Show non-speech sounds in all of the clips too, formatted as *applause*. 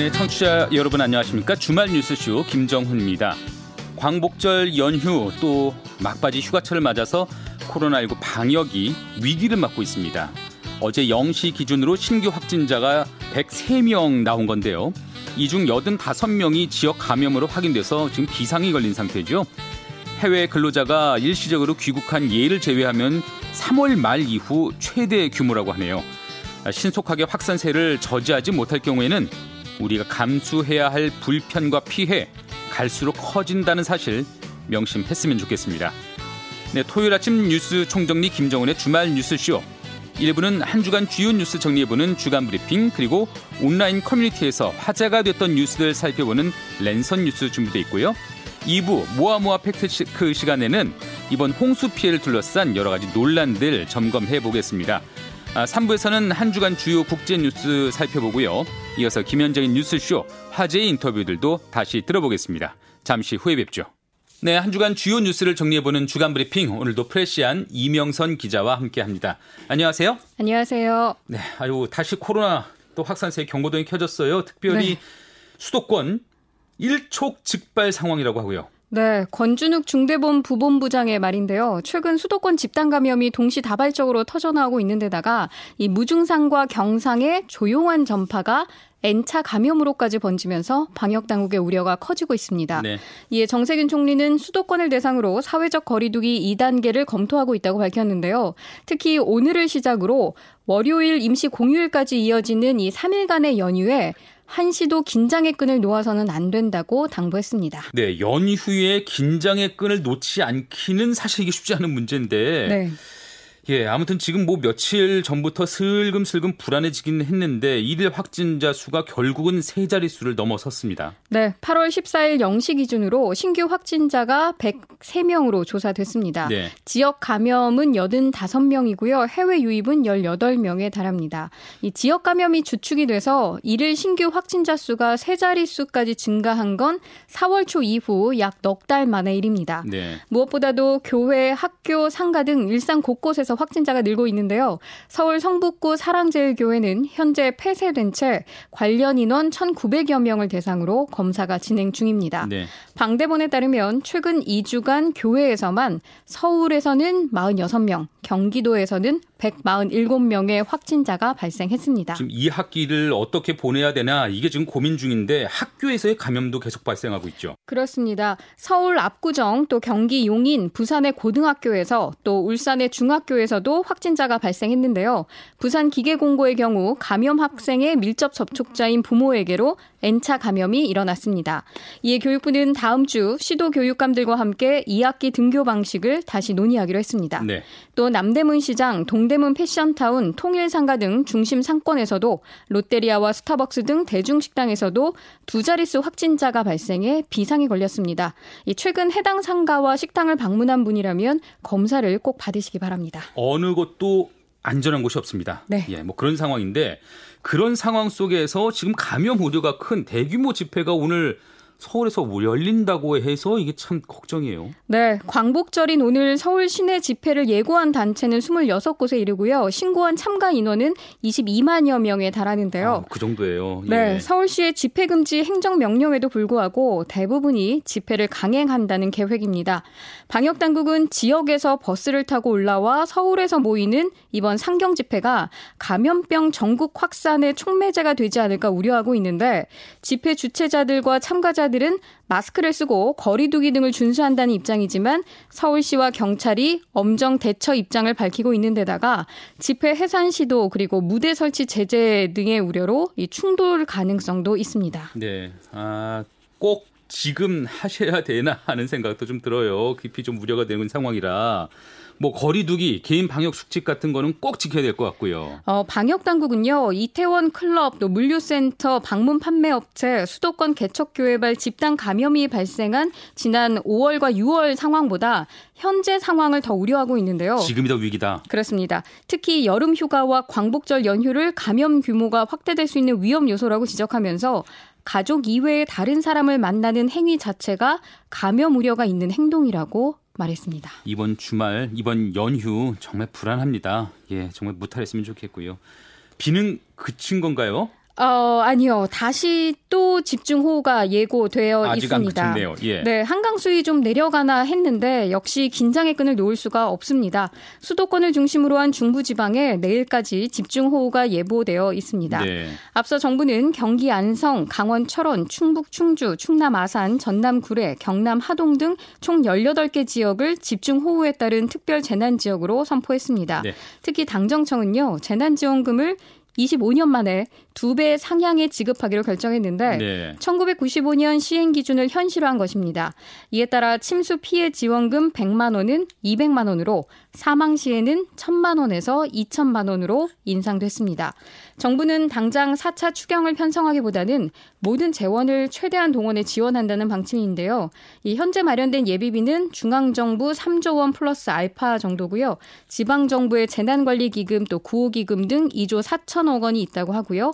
네, 청취자 여러분 안녕하십니까? 주말 뉴스쇼 김정훈입니다. 광복절 연휴 또 막바지 휴가철을 맞아서 코로나19 방역이 위기를 맞고 있습니다. 어제 0시 기준으로 신규 확진자가 103명 나온 건데요. 이 중 85명이 지역 감염으로 확인돼서 지금 비상이 걸린 상태죠. 해외 근로자가 일시적으로 귀국한 예를 제외하면 3월 말 이후 최대 규모라고 하네요. 신속하게 확산세를 저지하지 못할 경우에는 우리가 감수해야 할 불편과 피해 갈수록 커진다는 사실 명심했으면 좋겠습니다. 네, 토요일 아침 뉴스 총정리 김정훈의 주말 뉴스쇼. 1부는 한 주간 주요 뉴스 정리해보는 주간 브리핑 그리고 온라인 커뮤니티에서 화제가 됐던 뉴스들 살펴보는 랜선 뉴스 준비되어 있고요. 2부 모아모아 팩트체크 시간에는 이번 홍수 피해를 둘러싼 여러 가지 논란들 점검해 보겠습니다. 아, 3부에서는 한 주간 주요 국제 뉴스 살펴보고요. 이어서 김현정의 뉴스쇼 화제의 인터뷰들도 다시 들어보겠습니다. 잠시 후에 뵙죠. 네, 한 주간 주요 뉴스를 정리해보는 주간 브리핑 오늘도 프레시안 이명선 기자와 함께합니다. 안녕하세요. 안녕하세요. 네, 아유 다시 코로나 또 확산세 경고등이 켜졌어요. 특별히 네. 수도권 일촉즉발 상황이라고 하고요. 네, 권준욱 중대본 부본부장의 말인데요. 최근 수도권 집단 감염이 동시다발적으로 터져나오고 있는 데다가 이 무증상과 경상의 조용한 전파가 N차 감염으로까지 번지면서 방역 당국의 우려가 커지고 있습니다. 네. 이에 정세균 총리는 수도권을 대상으로 사회적 거리두기 2단계를 검토하고 있다고 밝혔는데요. 특히 오늘을 시작으로 월요일 임시 공휴일까지 이어지는 이 3일간의 연휴에 한시도 긴장의 끈을 놓아서는 안 된다고 당부했습니다. 네, 연휴에 긴장의 끈을 놓지 않기는 사실 이게 쉽지 않은 문제인데 네. 예, 아무튼 지금 뭐 며칠 전부터 슬금슬금 불안해지긴 했는데 일일 확진자 수가 결국은 세 자릿수를 넘어섰습니다. 네, 8월 14일 0시 기준으로 신규 확진자가 103명으로 조사됐습니다. 네. 지역 감염은 85명이고요. 해외 유입은 18명에 달합니다. 이 지역 감염이 주축이 돼서 일일 신규 확진자 수가 세 자릿수까지 증가한 건 4월 초 이후 약 넉 달 만의 일입니다. 네. 무엇보다도 교회, 학교, 상가 등 일상 곳곳에서 확진자가 늘고 있는데요. 서울 성북구 사랑제일교회는 현재 폐쇄된 채 관련 인원 1,900여 명을 대상으로 검사가 진행 중입니다. 네. 방대본에 따르면 최근 2주간 교회에서만 서울에서는 46명, 경기도에서는 147명의 확진자가 발생했습니다. 지금 이 학기를 어떻게 보내야 되나 이게 지금 고민 중인데 학교에서의 감염도 계속 발생하고 있죠. 그렇습니다. 서울 압구정 또 경기 용인 부산의 고등학교에서 또 울산의 중학교에서도 확진자가 발생했는데요. 부산 기계공고의 경우 감염 학생의 밀접 접촉자인 부모에게로 N차 감염이 일어났습니다. 이에 교육부는 다음 주 시도 교육감들과 함께 2학기 등교 방식을 다시 논의하기로 했습니다. 네. 또 남대문 시장, 동 대문 패션타운, 통일상가 등 중심 상권에서도 롯데리아와 스타벅스 등 대중식당에서도 두 자릿수 확진자가 발생해 비상이 걸렸습니다. 최근 해당 상가와 식당을 방문한 분이라면 검사를 꼭 받으시기 바랍니다. 어느 곳도 안전한 곳이 없습니다. 네. 예, 뭐 그런 상황인데 그런 상황 속에서 지금 감염 우려가 큰 대규모 집회가 오늘 서울에서 열린다고 해서 이게 참 걱정이에요. 네, 광복절인 오늘 서울 시내 집회를 예고한 단체는 26곳에 이르고요. 신고한 참가 인원은 22만여 명에 달하는데요. 아, 그 정도예요. 예. 네, 서울시의 집회 금지 행정 명령에도 불구하고 대부분이 집회를 강행한다는 계획입니다. 방역 당국은 지역에서 버스를 타고 올라와 서울에서 모이는 이번 상경 집회가 감염병 전국 확산의 촉매제가 되지 않을까 우려하고 있는데 집회 주최자들과 참가자 피해자들은 마스크를 쓰고 거리두기 등을 준수한다는 입장이지만 서울시와 경찰이 엄정 대처 입장을 밝히고 있는 데다가 집회 해산 시도 그리고 무대 설치 제재 등의 우려로 이 충돌 가능성도 있습니다. 네. 아, 꼭 지금 하셔야 되나 하는 생각도 좀 들어요. 깊이 좀 우려가 되는 상황이라. 뭐 거리두기, 개인 방역 수칙 같은 거는 꼭 지켜야 될 것 같고요. 어, 방역 당국은요. 이태원 클럽, 또 물류센터, 방문 판매업체, 수도권 개척교회발 집단 감염이 발생한 지난 5월과 6월 상황보다 현재 상황을 더 우려하고 있는데요. 지금이 더 위기다. 그렇습니다. 특히 여름 휴가와 광복절 연휴를 감염 규모가 확대될 수 있는 위험 요소라고 지적하면서 가족 이외의 다른 사람을 만나는 행위 자체가 감염 우려가 있는 행동이라고 말했습니다. 이번 주말, 이번 연휴 정말 불안합니다. 예, 정말 무탈했으면 좋겠고요. 비는 그친 건가요? 어, 아니요. 다시 또 집중호우가 예고되어 있습니다. 예. 네, 한강 수위 좀 내려가나 했는데 역시 긴장의 끈을 놓을 수가 없습니다. 수도권을 중심으로 한 중부 지방에 내일까지 집중호우가 예보되어 있습니다. 네. 앞서 정부는 경기 안성, 강원 철원, 충북 충주, 충남 아산, 전남 구례, 경남 하동 등 총 18개 지역을 집중호우에 따른 특별 재난 지역으로 선포했습니다. 네. 특히 당정청은요, 재난 지원금을 25년 만에 두 배 상향에 지급하기로 결정했는데 네. 1995년 시행 기준을 현실화한 것입니다. 이에 따라 침수 피해 지원금 100만 원은 200만 원으로 사망 시에는 1000만 원에서 2000만 원으로 인상됐습니다. 정부는 당장 4차 추경을 편성하기보다는 모든 재원을 최대한 동원해 지원한다는 방침인데요. 이 현재 마련된 예비비는 중앙정부 3조 원 플러스 알파 정도고요. 지방정부의 재난관리기금 또 구호기금 등 2조 4천억 원이 있다고 하고요.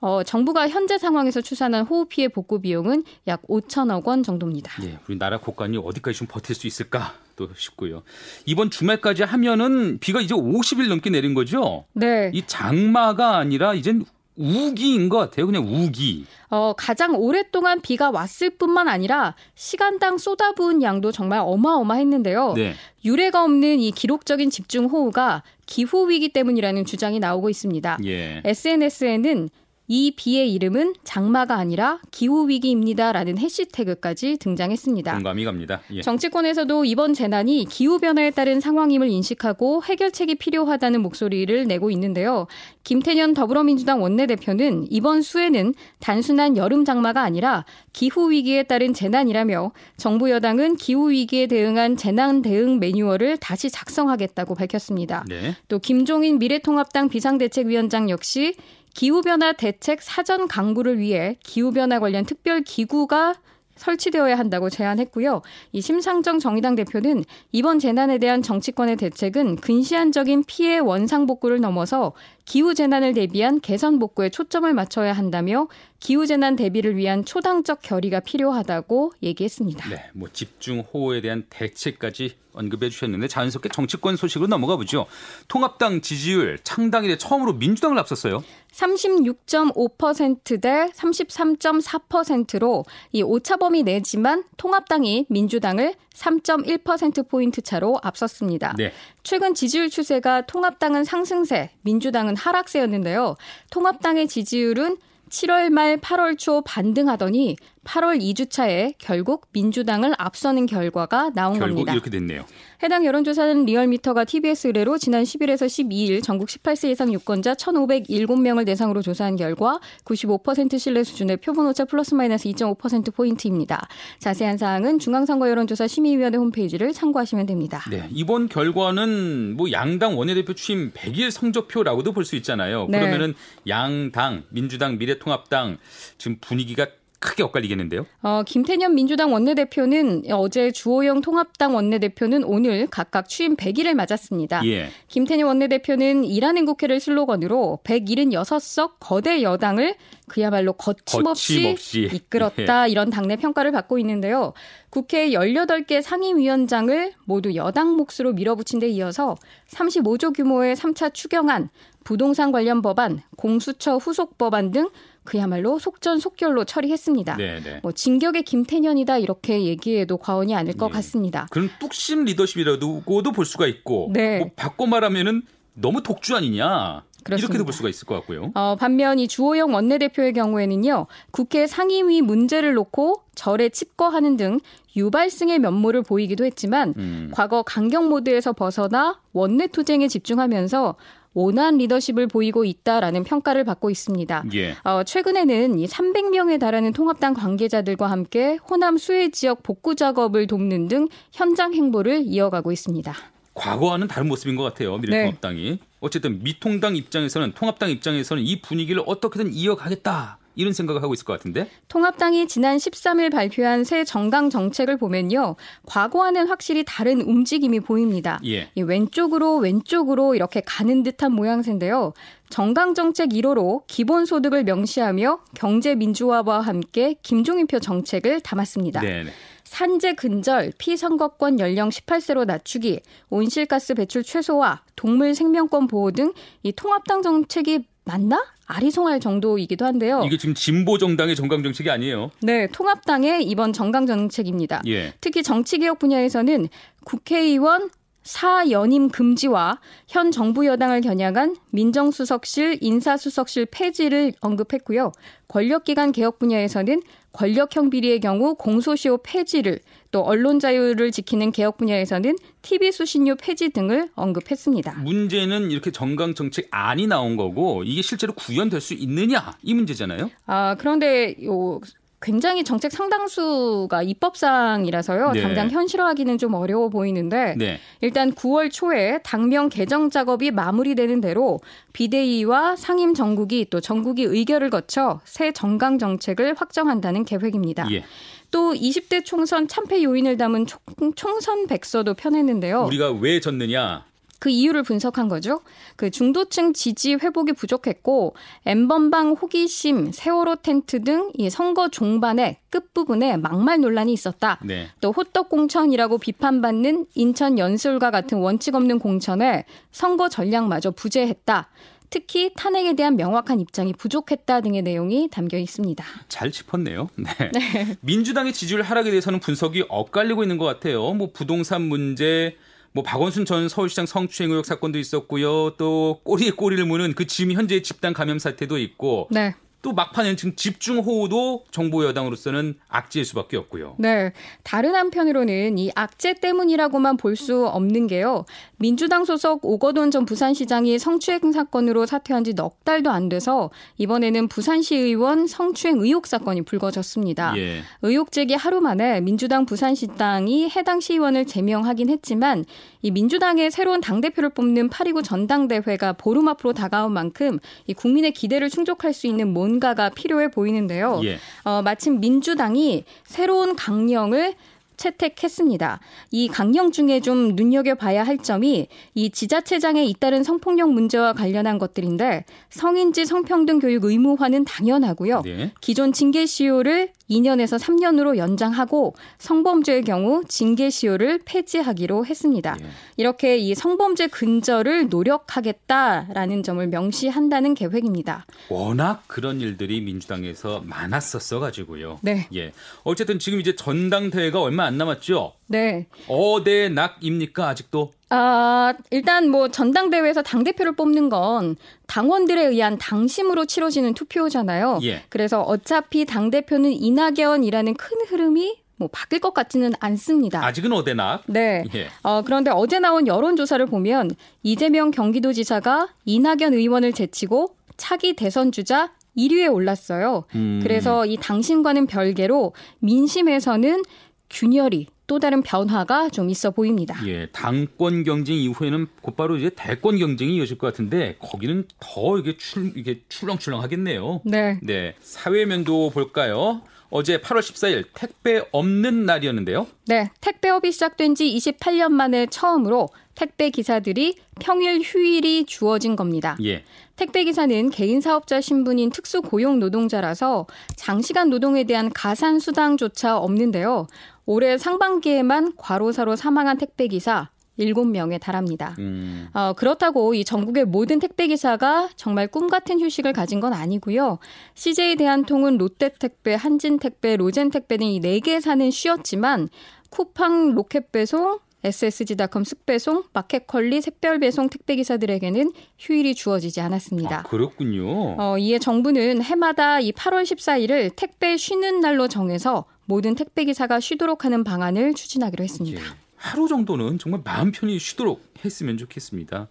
어, 정부가 현재 상황에서 추산한 호우 피해 복구 비용은 약 5천억 원 정도입니다. 네, 우리나라 국간이 어디까지 좀 버틸 수 있을까? 또 싶고요. 이번 주말까지 하면은 비가 이제 50일 넘게 내린 거죠? 네. 이 장마가 아니라 이젠 우기인 것 같아요. 그냥 우기. 어, 가장 오랫동안 비가 왔을 뿐만 아니라 시간당 쏟아부은 양도 정말 어마어마했는데요. 네. 유례가 없는 이 기록적인 집중 호우가 기후 위기 때문이라는 주장이 나오고 있습니다. 예. SNS에는 이 비의 이름은 장마가 아니라 기후위기입니다라는 해시태그까지 등장했습니다. 공감이 갑니다. 예. 정치권에서도 이번 재난이 기후변화에 따른 상황임을 인식하고 해결책이 필요하다는 목소리를 내고 있는데요. 김태년 더불어민주당 원내대표는 이번 수해는 단순한 여름 장마가 아니라 기후위기에 따른 재난이라며 정부 여당은 기후위기에 대응한 재난 대응 매뉴얼을 다시 작성하겠다고 밝혔습니다. 네. 또 김종인 미래통합당 비상대책위원장 역시 기후변화 대책 사전 강구를 위해 기후변화 관련 특별 기구가 설치되어야 한다고 제안했고요. 이 심상정 정의당 대표는 이번 재난에 대한 정치권의 대책은 근시안적인 피해 원상 복구를 넘어서 기후 재난을 대비한 개선 복구에 초점을 맞춰야 한다며 기후 재난 대비를 위한 초당적 결의가 필요하다고 얘기했습니다. 네, 뭐 집중 호우에 대한 대책까지 언급해 주셨는데 자연스럽게 정치권 소식으로 넘어가 보죠. 통합당 지지율 창당일에 처음으로 민주당을 앞섰어요. 36.5%대 33.4%로 이 오차범위 내지만 통합당이 민주당을 3.1%포인트 차로 앞섰습니다. 네. 최근 지지율 추세가 통합당은 상승세, 민주당은 하락세였는데요. 통합당의 지지율은 7월 말 8월 초 반등하더니 8월 2주차에 결국 민주당을 앞서는 결과가 나온 결국 겁니다. 이렇게 됐네요. 해당 여론조사는 리얼미터가 TBS 의뢰로 지난 10일에서 12일 전국 18세 이상 유권자 1,507명을 대상으로 조사한 결과 95% 신뢰 수준의 표본오차 플러스 마이너스 2.5%포인트입니다. 자세한 사항은 중앙선거 여론조사 심의위원회 홈페이지를 참고하시면 됩니다. 네, 이번 결과는 뭐 양당 원내대표 취임 100일 성적표라고도 볼 수 있잖아요. 네. 그러면은 양당, 민주당, 미래통합당 지금 분위기가 크게 엇갈리겠는데요. 어, 김태년 민주당 원내대표는 어제 주호영 통합당 원내대표는 오늘 각각 취임 100일을 맞았습니다. 예. 김태년 원내대표는 일하는 국회를 슬로건으로 176석 거대 여당을 그야말로 거침없이, 거침없이. *laughs* 이끌었다 예. 이런 당내 평가를 받고 있는데요. 국회 18개 상임위원장을 모두 여당 몫으로 밀어붙인 데 이어서 35조 규모의 3차 추경안, 부동산 관련 법안, 공수처 후속 법안 등 그야말로 속전속결로 처리했습니다. 네네. 네. 뭐 진격의 김태년이다 이렇게 얘기해도 과언이 아닐 것 네. 같습니다. 그럼 뚝심 리더십이라고도 볼 수가 있고 네. 뭐 바꿔 말하면은 너무 독주 아니냐. 그렇습니다. 이렇게도 볼 수가 있을 것 같고요. 어, 반면 이 주호영 원내대표의 경우에는요. 국회 상임위 문제를 놓고 절에 칩거하는 등 유발승의 면모를 보이기도 했지만 음. 과거 강경 모드에서 벗어나 원내 투쟁에 집중하면서 원한 리더십을 보이고 있다라는 평가를 받고 있습니다. 예. 어, 최근에는 이 300명에 달하는 통합당 관계자들과 함께 호남 수해 지역 복구 작업을 돕는 등 현장 행보를 이어가고 있습니다. 과거와는 다른 모습인 것 같아요. 미래통합당이. 네. 어쨌든 미통당 입장에서는 통합당 입장에서는 이 분위기를 어떻게든 이어가겠다. 이런 생각을 하고 있을 것 같은데. 통합당이 지난 13일 발표한 새 정강 정책을 보면요. 과거와는 확실히 다른 움직임이 보입니다. 예. 왼쪽으로 왼쪽으로 이렇게 가는 듯한 모양새인데요. 정강 정책 1호로 기본소득을 명시하며 경제 민주화와 함께 김종인표 정책을 담았습니다. 네네. 산재 근절, 피선거권 연령 18세로 낮추기, 온실가스 배출 최소화, 동물 생명권 보호 등 이 통합당 정책이 맞나? 아리송할 정도이기도 한데요. 이게 지금 진보 정당의 정강 정책이 아니에요. 네, 통합당의 이번 정강 정책입니다. 예. 특히 정치 개혁 분야에서는 국회의원 사연임 금지와 현 정부 여당을 겨냥한 민정수석실 인사수석실 폐지를 언급했고요. 권력기관 개혁 분야에서는 권력형 비리의 경우 공소시효 폐지를 또 언론 자유를 지키는 개혁 분야에서는 TV 수신료 폐지 등을 언급했습니다. 문제는 이렇게 정강 정책 안이 나온 거고 이게 실제로 구현될 수 있느냐 이 문제잖아요. 아 그런데 요 굉장히 정책 상당수가 입법상이라서요. 네. 당장 현실화하기는 좀 어려워 보이는데 네. 일단 9월 초에 당명 개정 작업이 마무리되는 대로 비대위와 상임 정국이 또 정국이 의결을 거쳐 새 정강 정책을 확정한다는 계획입니다. 예. 또 20대 총선 참패 요인을 담은 총, 선 백서도 펴냈는데요. 우리가 왜 졌느냐? 그 이유를 분석한 거죠. 그 중도층 지지 회복이 부족했고 엠번방 호기심, 세월호 텐트 등 이 선거 종반의 끝부분에 막말 논란이 있었다. 네. 또 호떡 공천이라고 비판받는 인천 연술과 같은 원칙 없는 공천에 선거 전략마저 부재했다. 특히 탄핵에 대한 명확한 입장이 부족했다 등의 내용이 담겨 있습니다. 잘 짚었네요. *laughs* 네. 네. 민주당의 지지율 하락에 대해서는 분석이 엇갈리고 있는 것 같아요. 뭐 부동산 문제, 뭐 박원순 전 서울시장 성추행 의혹 사건도 있었고요. 또 꼬리에 꼬리를 무는 그 지금 현재 집단 감염 사태도 있고. 네. 또 막판에는 지금 집중 호우도 정보 여당으로서는 악재일 수밖에 없고요. 네. 다른 한편으로는 이 악재 때문이라고만 볼 수 없는 게요. 민주당 소속 오거돈 전 부산시장이 성추행 사건으로 사퇴한 지 넉 달도 안 돼서 이번에는 부산시 의원 성추행 의혹 사건이 불거졌습니다. 예. 의혹 제기 하루 만에 민주당 부산시당이 해당 시의원을 제명하긴 했지만 이 민주당의 새로운 당대표를 뽑는 8.29 전당대회가 보름 앞으로 다가온 만큼 이 국민의 기대를 충족할 수 있는 뭔가가 필요해 보이는데요. 예. 어, 마침 민주당이 새로운 강령을 채택했습니다. 이 강령 중에 좀 눈여겨봐야 할 점이 이 지자체장에 잇따른 성폭력 문제와 관련한 것들인데 성인지 성평등 교육 의무화는 당연하고요. 네. 기존 징계 시효를 2년에서 3년으로 연장하고 성범죄의 경우 징계 시효를 폐지하기로 했습니다. 예. 이렇게 이 성범죄 근절을 노력하겠다라는 점을 명시한다는 계획입니다. 워낙 그런 일들이 민주당에서 많았었어 가지고요. 네. 예. 어쨌든 지금 이제 전당대회가 얼마 안 남았죠. 네. 어대 낙입니까 아직도? 아, 일단 뭐 전당대회에서 당대표를 뽑는 건 당원들에 의한 당심으로 치러지는 투표잖아요. 예. 그래서 어차피 당대표는 이낙연이라는 큰 흐름이 뭐 바뀔 것 같지는 않습니다. 아직은 어대나? 네. 예. 어, 그런데 어제 나온 여론조사를 보면 이재명 경기도지사가 이낙연 의원을 제치고 차기 대선 주자 1위에 올랐어요. 음. 그래서 이 당신과는 별개로 민심에서는 균열이 또 다른 변화가 좀 있어 보입니다. 예, 당권 경쟁 이후에는 곧바로 이제 대권 경쟁이 이어질 것 같은데 거기는 더 이게 출 이게 출렁출렁하겠네요. 네. 네. 사회면도 볼까요? 어제 8월 14일 택배 없는 날이었는데요. 네, 택배업이 시작된 지 28년 만에 처음으로 택배 기사들이 평일 휴일이 주어진 겁니다. 예. 택배 기사는 개인 사업자 신분인 특수 고용 노동자라서 장시간 노동에 대한 가산 수당조차 없는데요. 올해 상반기에만 과로사로 사망한 택배 기사 7명에 달합니다. 음. 어, 그렇다고 이 전국의 모든 택배 기사가 정말 꿈 같은 휴식을 가진 건 아니고요. CJ 대한통운 롯데택배, 한진택배, 로젠택배 등이네 개사는 쉬었지만 쿠팡 로켓 배송, SSG닷컴 습배송, 마켓컬리, 샛별배송 택배기사들에게는 휴일이 주어지지 않았습니다. 아, 그렇군요. 어, 이에 정부는 해마다 이 8월 14일을 택배 쉬는 날로 정해서 모든 택배기사가 쉬도록 하는 방안을 추진하기로 했습니다. 예. 하루 정도는 정말 마음 편히 쉬도록 했으면 좋겠습니다.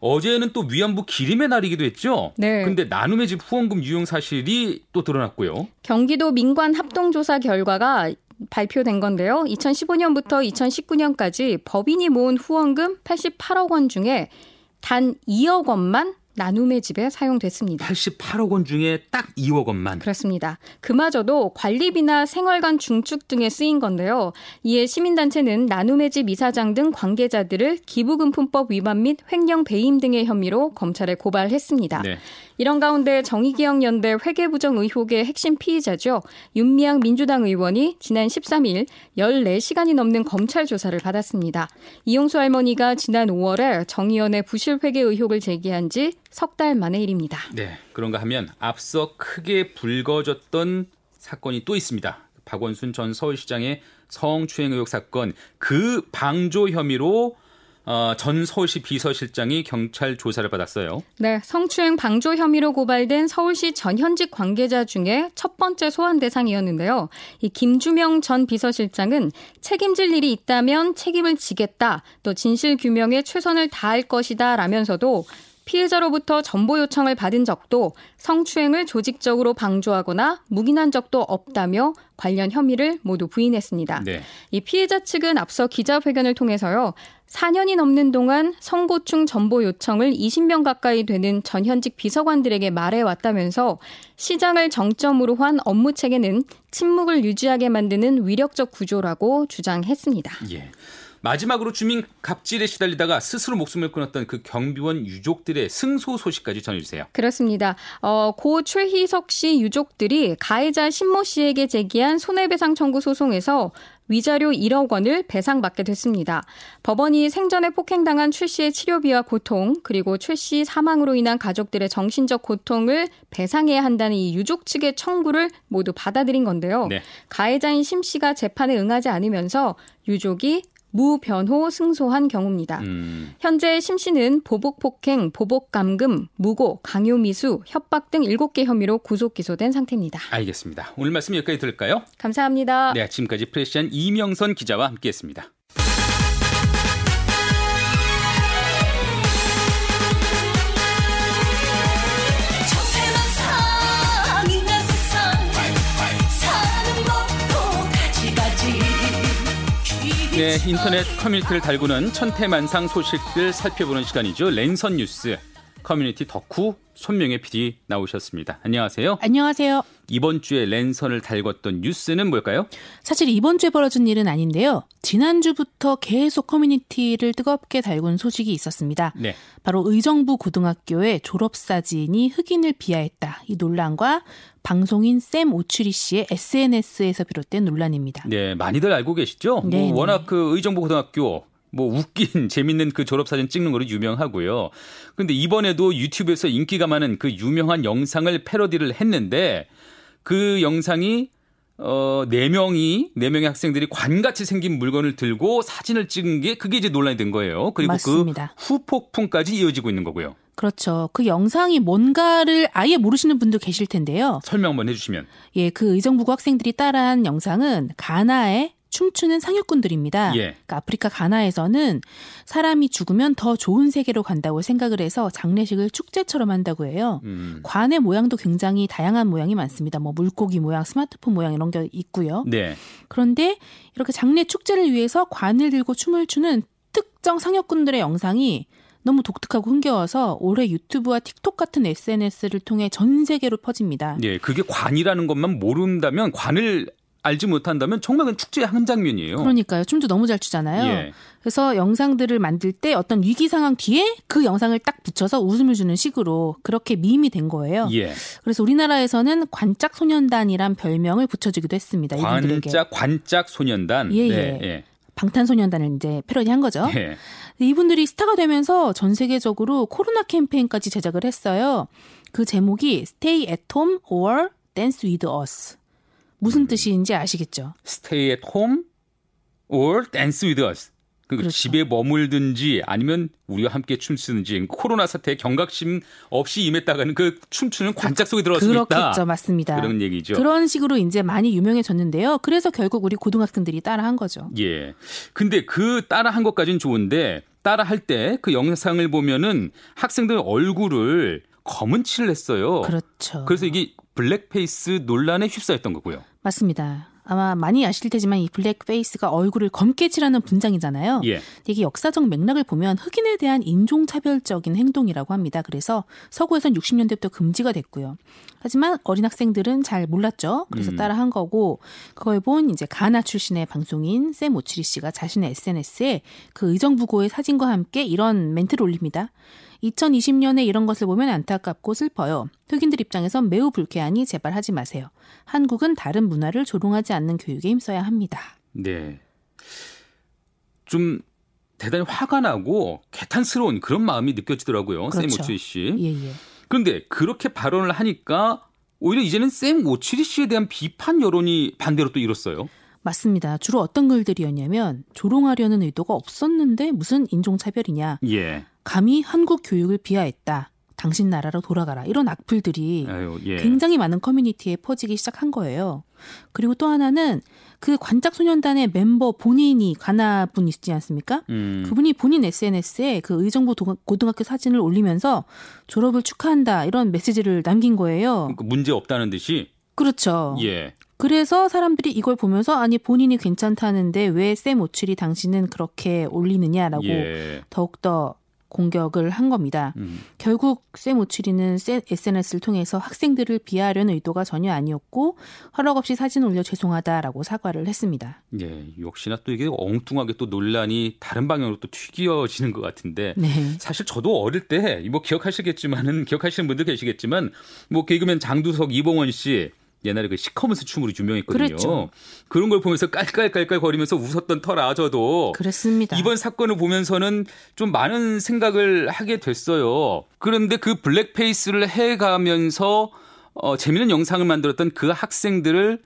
어제는 또 위안부 기림의 날이기도 했죠. 네. 근데 나눔의 집 후원금 유용 사실이 또 드러났고요. 경기도 민관 합동조사 결과가 발표된 건데요. 2015년부터 2019년까지 법인이 모은 후원금 88억 원 중에 단 2억 원만 나눔의 집에 사용됐습니다. 88억 원 중에 딱 2억 원만. 그렇습니다. 그마저도 관리비나 생활관 중축 등에 쓰인 건데요. 이에 시민단체는 나눔의 집 이사장 등 관계자들을 기부금품법 위반 및 횡령 배임 등의 혐의로 검찰에 고발했습니다. 네. 이런 가운데 정의기억연대 회계부정 의혹의 핵심 피의자죠. 윤미향 민주당 의원이 지난 13일 14시간이 넘는 검찰 조사를 받았습니다. 이용수 할머니가 지난 5월에 정의연의 부실 회계 의혹을 제기한 지 석 달 만의 일입니다. 네, 그런가 하면 앞서 크게 불거졌던 사건이 또 있습니다. 박원순 전 서울시장의 성추행 의혹 사건 그 방조 혐의로 어, 전 서울시 비서실장이 경찰 조사를 받았어요. 네, 성추행 방조 혐의로 고발된 서울시 전 현직 관계자 중에 첫 번째 소환 대상이었는데요. 이 김주명 전 비서실장은 책임질 일이 있다면 책임을 지겠다. 또 진실 규명에 최선을 다할 것이다 라면서도 피해자로부터 정보 요청을 받은 적도 성추행을 조직적으로 방조하거나 묵인한 적도 없다며 관련 혐의를 모두 부인했습니다. 네. 이 피해자 측은 앞서 기자회견을 통해서요. 4년이 넘는 동안 성고충 정보 요청을 20명 가까이 되는 전현직 비서관들에게 말해왔다면서 시장을 정점으로 한 업무 체계는 침묵을 유지하게 만드는 위력적 구조라고 주장했습니다. 예. 마지막으로 주민 갑질에 시달리다가 스스로 목숨을 끊었던 그 경비원 유족들의 승소 소식까지 전해주세요. 그렇습니다. 어, 고 최희석 씨 유족들이 가해자 신모 씨에게 제기한 손해배상 청구 소송에서 위자료 1억 원을 배상받게 됐습니다. 법원이 생전에 폭행당한 최 씨의 치료비와 고통, 그리고 최 씨 사망으로 인한 가족들의 정신적 고통을 배상해야 한다는 이 유족 측의 청구를 모두 받아들인 건데요. 네. 가해자인 심 씨가 재판에 응하지 않으면서 유족이 무변호 승소한 경우입니다. 음. 현재 심 씨는 보복폭행, 보복감금, 무고, 강요미수, 협박 등 7개 혐의로 구속 기소된 상태입니다. 알겠습니다. 오늘 말씀 여기까지 들을까요? 감사합니다. 네, 지금까지 프레시안 이명선 기자와 함께했습니다. 네, 인터넷 커뮤니티를 달구는 천태만상 소식들 살펴보는 시간이죠. 랜선 뉴스 커뮤니티 덕후 손명혜 PD 나오셨습니다. 안녕하세요. 안녕하세요. 이번 주에 랜선을 달궜던 뉴스는 뭘까요? 사실 이번 주에 벌어진 일은 아닌데요. 지난주부터 계속 커뮤니티를 뜨겁게 달군 소식이 있었습니다. 네. 바로 의정부 고등학교의 졸업사진이 흑인을 비하했다. 이 논란과 방송인 샘 오취리 씨의 SNS에서 비롯된 논란입니다. 네, 많이들 알고 계시죠? 뭐 워낙 그 의정부 고등학교 뭐 웃긴 *laughs* 재밌는 그 졸업 사진 찍는 거로 유명하고요. 근데 이번에도 유튜브에서 인기가 많은 그 유명한 영상을 패러디를 했는데 그 영상이 어, 네 명이, 네 명의 학생들이 관같이 생긴 물건을 들고 사진을 찍은 게 그게 이제 논란이 된 거예요. 그리고 그 맞습니다. 그 후폭풍까지 이어지고 있는 거고요. 그렇죠. 그 영상이 뭔가를 아예 모르시는 분도 계실 텐데요. 설명 한번 해주시면. 예, 그 의정부고 학생들이 따라한 영상은 가나의 춤추는 상류꾼들입니다. 예. 그러니까 아프리카 가나에서는 사람이 죽으면 더 좋은 세계로 간다고 생각을 해서 장례식을 축제처럼 한다고 해요. 음. 관의 모양도 굉장히 다양한 모양이 많습니다. 뭐 물고기 모양, 스마트폰 모양 이런 게 있고요. 네. 그런데 이렇게 장례 축제를 위해서 관을 들고 춤을 추는 특정 상여꾼들의 영상이 너무 독특하고 흥겨워서 올해 유튜브와 틱톡 같은 SNS를 통해 전 세계로 퍼집니다. 네, 그게 관이라는 것만 모른다면 관을 알지 못한다면 정말 그 축제의 한 장면이에요. 그러니까요. 춤도 너무 잘 추잖아요. 예. 그래서 영상들을 만들 때 어떤 위기 상황 뒤에 그 영상을 딱 붙여서 웃음을 주는 식으로 그렇게 밈이 된 거예요. 예. 그래서 우리나라에서는 관짝 소년단이란 별명을 붙여주기도 했습니다. 이분들에게. 관짝 관짝 소년단. 예, 예. 네, 예. 방탄소년단을 이제 패러디한 거죠. 예. 이분들이 스타가 되면서 전 세계적으로 코로나 캠페인까지 제작을 했어요. 그 제목이 Stay at Home or Dance with Us. 무슨 뜻인지 아시겠죠? Stay at home or dance with us. 그러니까 그렇죠. 집에 머물든지 아니면 우리와 함께 춤추든지 코로나 사태에 경각심 없이 임했다가는 그 춤추는 관짝 속에 들어갈 수 있다. 그렇겠죠. 맞습니다. 그런 얘기죠. 그런 식으로 이제 많이 유명해졌는데요. 그래서 결국 우리 고등학생들이 따라한 거죠. 예. 근데 그 따라한 것까지는 좋은데 따라할 때 그 영상을 보면은 학생들 얼굴을 검은 칠을 했어요. 그렇죠. 그래서 이게 블랙페이스 논란에 휩싸였던 거고요. 맞습니다. 아마 많이 아실 테지만 이 blackface가 얼굴을 검게 칠하는 분장이잖아요. 예. 이게 역사적 맥락을 보면 흑인에 대한 인종차별적인 행동이라고 합니다. 그래서 서구에선 60년대부터 금지가 됐고요. 하지만 어린 학생들은 잘 몰랐죠. 그래서 음. 따라 한 거고 그걸 본 이제 가나 출신의 방송인 샘 오치리 씨가 자신의 SNS에 그 의정부고의 사진과 함께 이런 멘트를 올립니다. 2020년에 이런 것을 보면 안타깝고 슬퍼요. 흑인들 입장에선 매우 불쾌하니 제발 하지 마세요. 한국은 다른 문화를 조롱하지 않는 교육에 힘써야 합니다. 네. 좀 대단히 화가 나고 개탄스러운 그런 마음이 느껴지더라고요. 그렇죠. 쌤 오칠이 씨. 예, 예. 그런데 그렇게 발언을 하니까 오히려 이제는 쌤 오칠이 씨에 대한 비판 여론이 반대로 또 일었어요. 맞습니다. 주로 어떤 글들이었냐면 조롱하려는 의도가 없었는데 무슨 인종차별이냐. 예. 감히 한국 교육을 비하했다. 당신 나라로 돌아가라. 이런 악플들이 아유, 예. 굉장히 많은 커뮤니티에 퍼지기 시작한 거예요. 그리고 또 하나는 그 관짝 소년단의 멤버 본인이 가나 분 있지 않습니까? 음. 그분이 본인 SNS에 그 의정부 고등학교 사진을 올리면서 졸업을 축하한다 이런 메시지를 남긴 거예요. 그러니까 문제 없다는 듯이. 그렇죠. 예. 그래서 사람들이 이걸 보면서 아니 본인이 괜찮다는데 왜쌤 오칠이 당신은 그렇게 올리느냐라고 예. 더욱더 공격을 한 겁니다. 음. 결국 쌤 오칠이는 SNS를 통해서 학생들을 비하하려는 의도가 전혀 아니었고 허락 없이 사진 올려 죄송하다라고 사과를 했습니다. 네, 역시나 또 이게 엉뚱하게 또 논란이 다른 방향으로 또 튀겨지는 것 같은데 네. 사실 저도 어릴 때 뭐 기억하시겠지만은 기억하시는 분들 계시겠지만 뭐 개그맨 장두석 이봉원 씨 옛날에 그 시커먼스 춤으로 유명했거든요. 그랬죠. 그런 걸 보면서 깔깔깔깔 거리면서 웃었던 터라 저도 그렇습니다. 이번 사건을 보면서는 좀 많은 생각을 하게 됐어요. 그런데 그 블랙페이스를 해가면서 어, 재미있는 영상을 만들었던 그 학생들을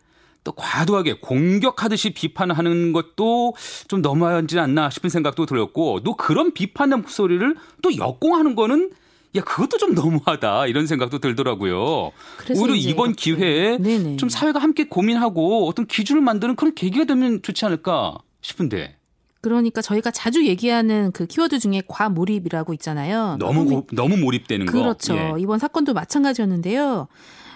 또 과도하게 공격하듯이 비판하는 것도 좀 너무하지 않나 싶은 생각도 들었고 또 그런 비판의 목소리를 또 역공하는 거는 야 그것도 좀 너무하다 이런 생각도 들더라고요. 오히려 이번 기회에 네네. 좀 사회가 함께 고민하고 어떤 기준을 만드는 그런 계기가 되면 좋지 않을까 싶은데. 그러니까 저희가 자주 얘기하는 그 키워드 중에 과몰입이라고 있잖아요. 너무 고, 너무 몰입되는 거. 그렇죠. 예. 이번 사건도 마찬가지였는데요.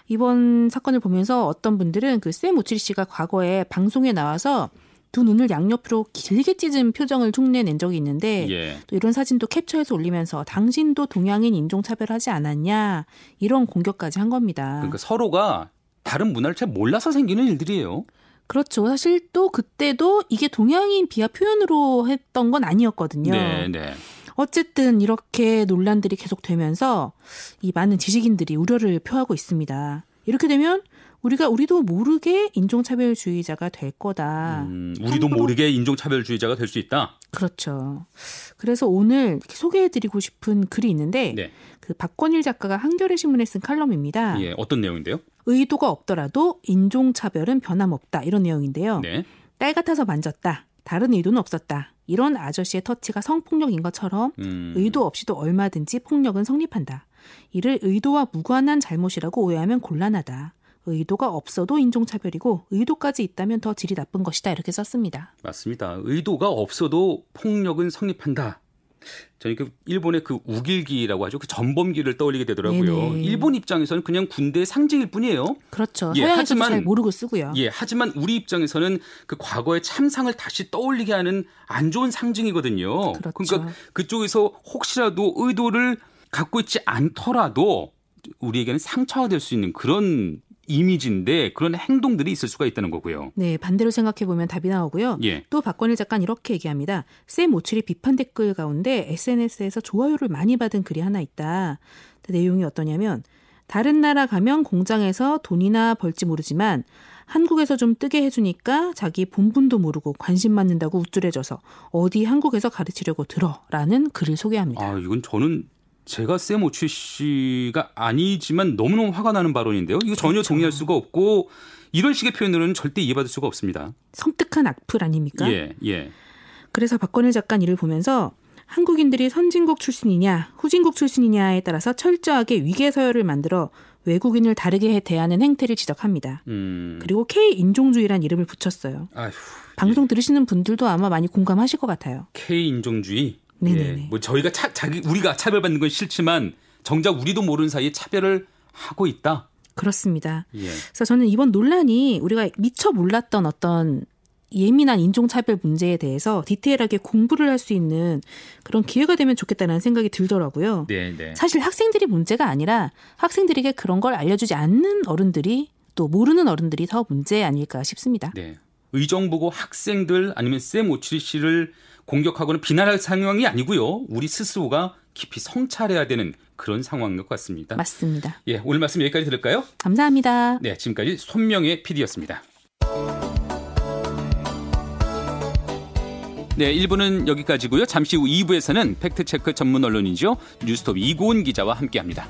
이번 사건을 보면서 어떤 분들은 그 쌤 오칠이 씨가 과거에 방송에 나와서 두 눈을 양옆으로 길게 찢은 표정을 흉내낸 적이 있는데 예. 또 이런 사진도 캡처해서 올리면서 당신도 동양인 인종차별하지 않았냐 이런 공격까지 한 겁니다. 그러니까 서로가 다른 문화를 잘 몰라서 생기는 일들이에요. 그렇죠. 사실 또 그때도 이게 동양인 비하 표현으로 했던 건 아니었거든요. 네, 네. 어쨌든 이렇게 논란들이 계속되면서 이 많은 지식인들이 우려를 표하고 있습니다. 이렇게 되면 우리가 우리도 모르게 인종차별주의자가 될 거다. 음, 우리도 모르게 인종차별주의자가 될 수 있다. 그렇죠. 그래서 오늘 소개해드리고 싶은 글이 있는데 네. 그 박권일 작가가 한겨레 신문에 쓴 칼럼입니다. 예, 어떤 내용인데요? 의도가 없더라도 인종차별은 변함없다 이런 내용인데요. 네. 딸 같아서 만졌다. 다른 의도는 없었다. 이런 아저씨의 터치가 성폭력인 것처럼 음. 의도 없이도 얼마든지 폭력은 성립한다. 이를 의도와 무관한 잘못이라고 오해하면 곤란하다. 의도가 없어도 인종차별이고 의도까지 있다면 더 질이 나쁜 것이다 이렇게 썼습니다. 맞습니다. 의도가 없어도 폭력은 성립한다. 저희 그 일본의 그 우길기라고 하죠. 그 전범기를 떠올리게 되더라고요. 네네. 일본 입장에서는 그냥 군대의 상징일 뿐이에요. 그렇죠. 예, 하지만 잘 모르고 쓰고요. 예, 하지만 우리 입장에서는 그 과거의 참상을 다시 떠올리게 하는 안 좋은 상징이거든요. 그렇죠. 그러니까 그쪽에서 혹시라도 의도를 갖고 있지 않더라도 우리에게는 상처가 될 수 있는 그런 이미지인데 그런 행동들이 있을 수가 있다는 거고요. 네, 반대로 생각해 보면 답이 나오고요. 예. 또 박건일 작가는 이렇게 얘기합니다. 쌤 오칠이 비판 댓글 가운데 SNS에서 좋아요를 많이 받은 글이 하나 있다. 내용이 어떠냐면 다른 나라 가면 공장에서 돈이나 벌지 모르지만 한국에서 좀 뜨게 해주니까 자기 본분도 모르고 관심 받는다고 우쭐해져서 어디 한국에서 가르치려고 들어라는 글을 소개합니다. 아 이건 저는 제가 쌤 오치 씨가 아니지만 너무너무 화가 나는 발언인데요. 이거 전혀 그렇죠. 동의할 수가 없고 이런 식의 표현으로는 절대 이해받을 수가 없습니다. 섬뜩한 악플 아닙니까? 예, 예. 그래서 박건일 작가 이를 보면서 한국인들이 선진국 출신이냐 후진국 출신이냐에 따라서 철저하게 위계 서열을 만들어 외국인을 다르게 대하는 행태를 지적합니다. 음. 그리고 K 인종주의란 이름을 붙였어요. 아휴, 방송 예. 들으시는 분들도 아마 많이 공감하실 것 같아요. K 인종주의. 네. 뭐 저희가 차, 자기 우리가 차별받는 건 싫지만 정작 우리도 모르는 사이에 차별을 하고 있다. 그렇습니다. 예. 그래서 저는 이번 논란이 우리가 미처 몰랐던 어떤 예민한 인종차별 문제에 대해서 디테일하게 공부를 할 수 있는 그런 기회가 되면 좋겠다는 생각이 들더라고요. 네, 네. 사실 학생들이 문제가 아니라 학생들에게 그런 걸 알려주지 않는 어른들이 또 모르는 어른들이 더 문제 아닐까 싶습니다. 네. 의정부고 학생들 아니면 쌤 오칠이 씨를 공격하거나 비난할 상황이 아니고요. 우리 스스로가 깊이 성찰해야 되는 그런 상황인 것 같습니다. 맞습니다. 예, 오늘 말씀 여기까지 들을까요? 감사합니다. 네, 지금까지 손명의 PD였습니다. 네, 1부는 여기까지고요. 잠시 후 2부에서는 팩트체크 전문 언론이죠. 뉴스톱 이고은 기자와 함께합니다.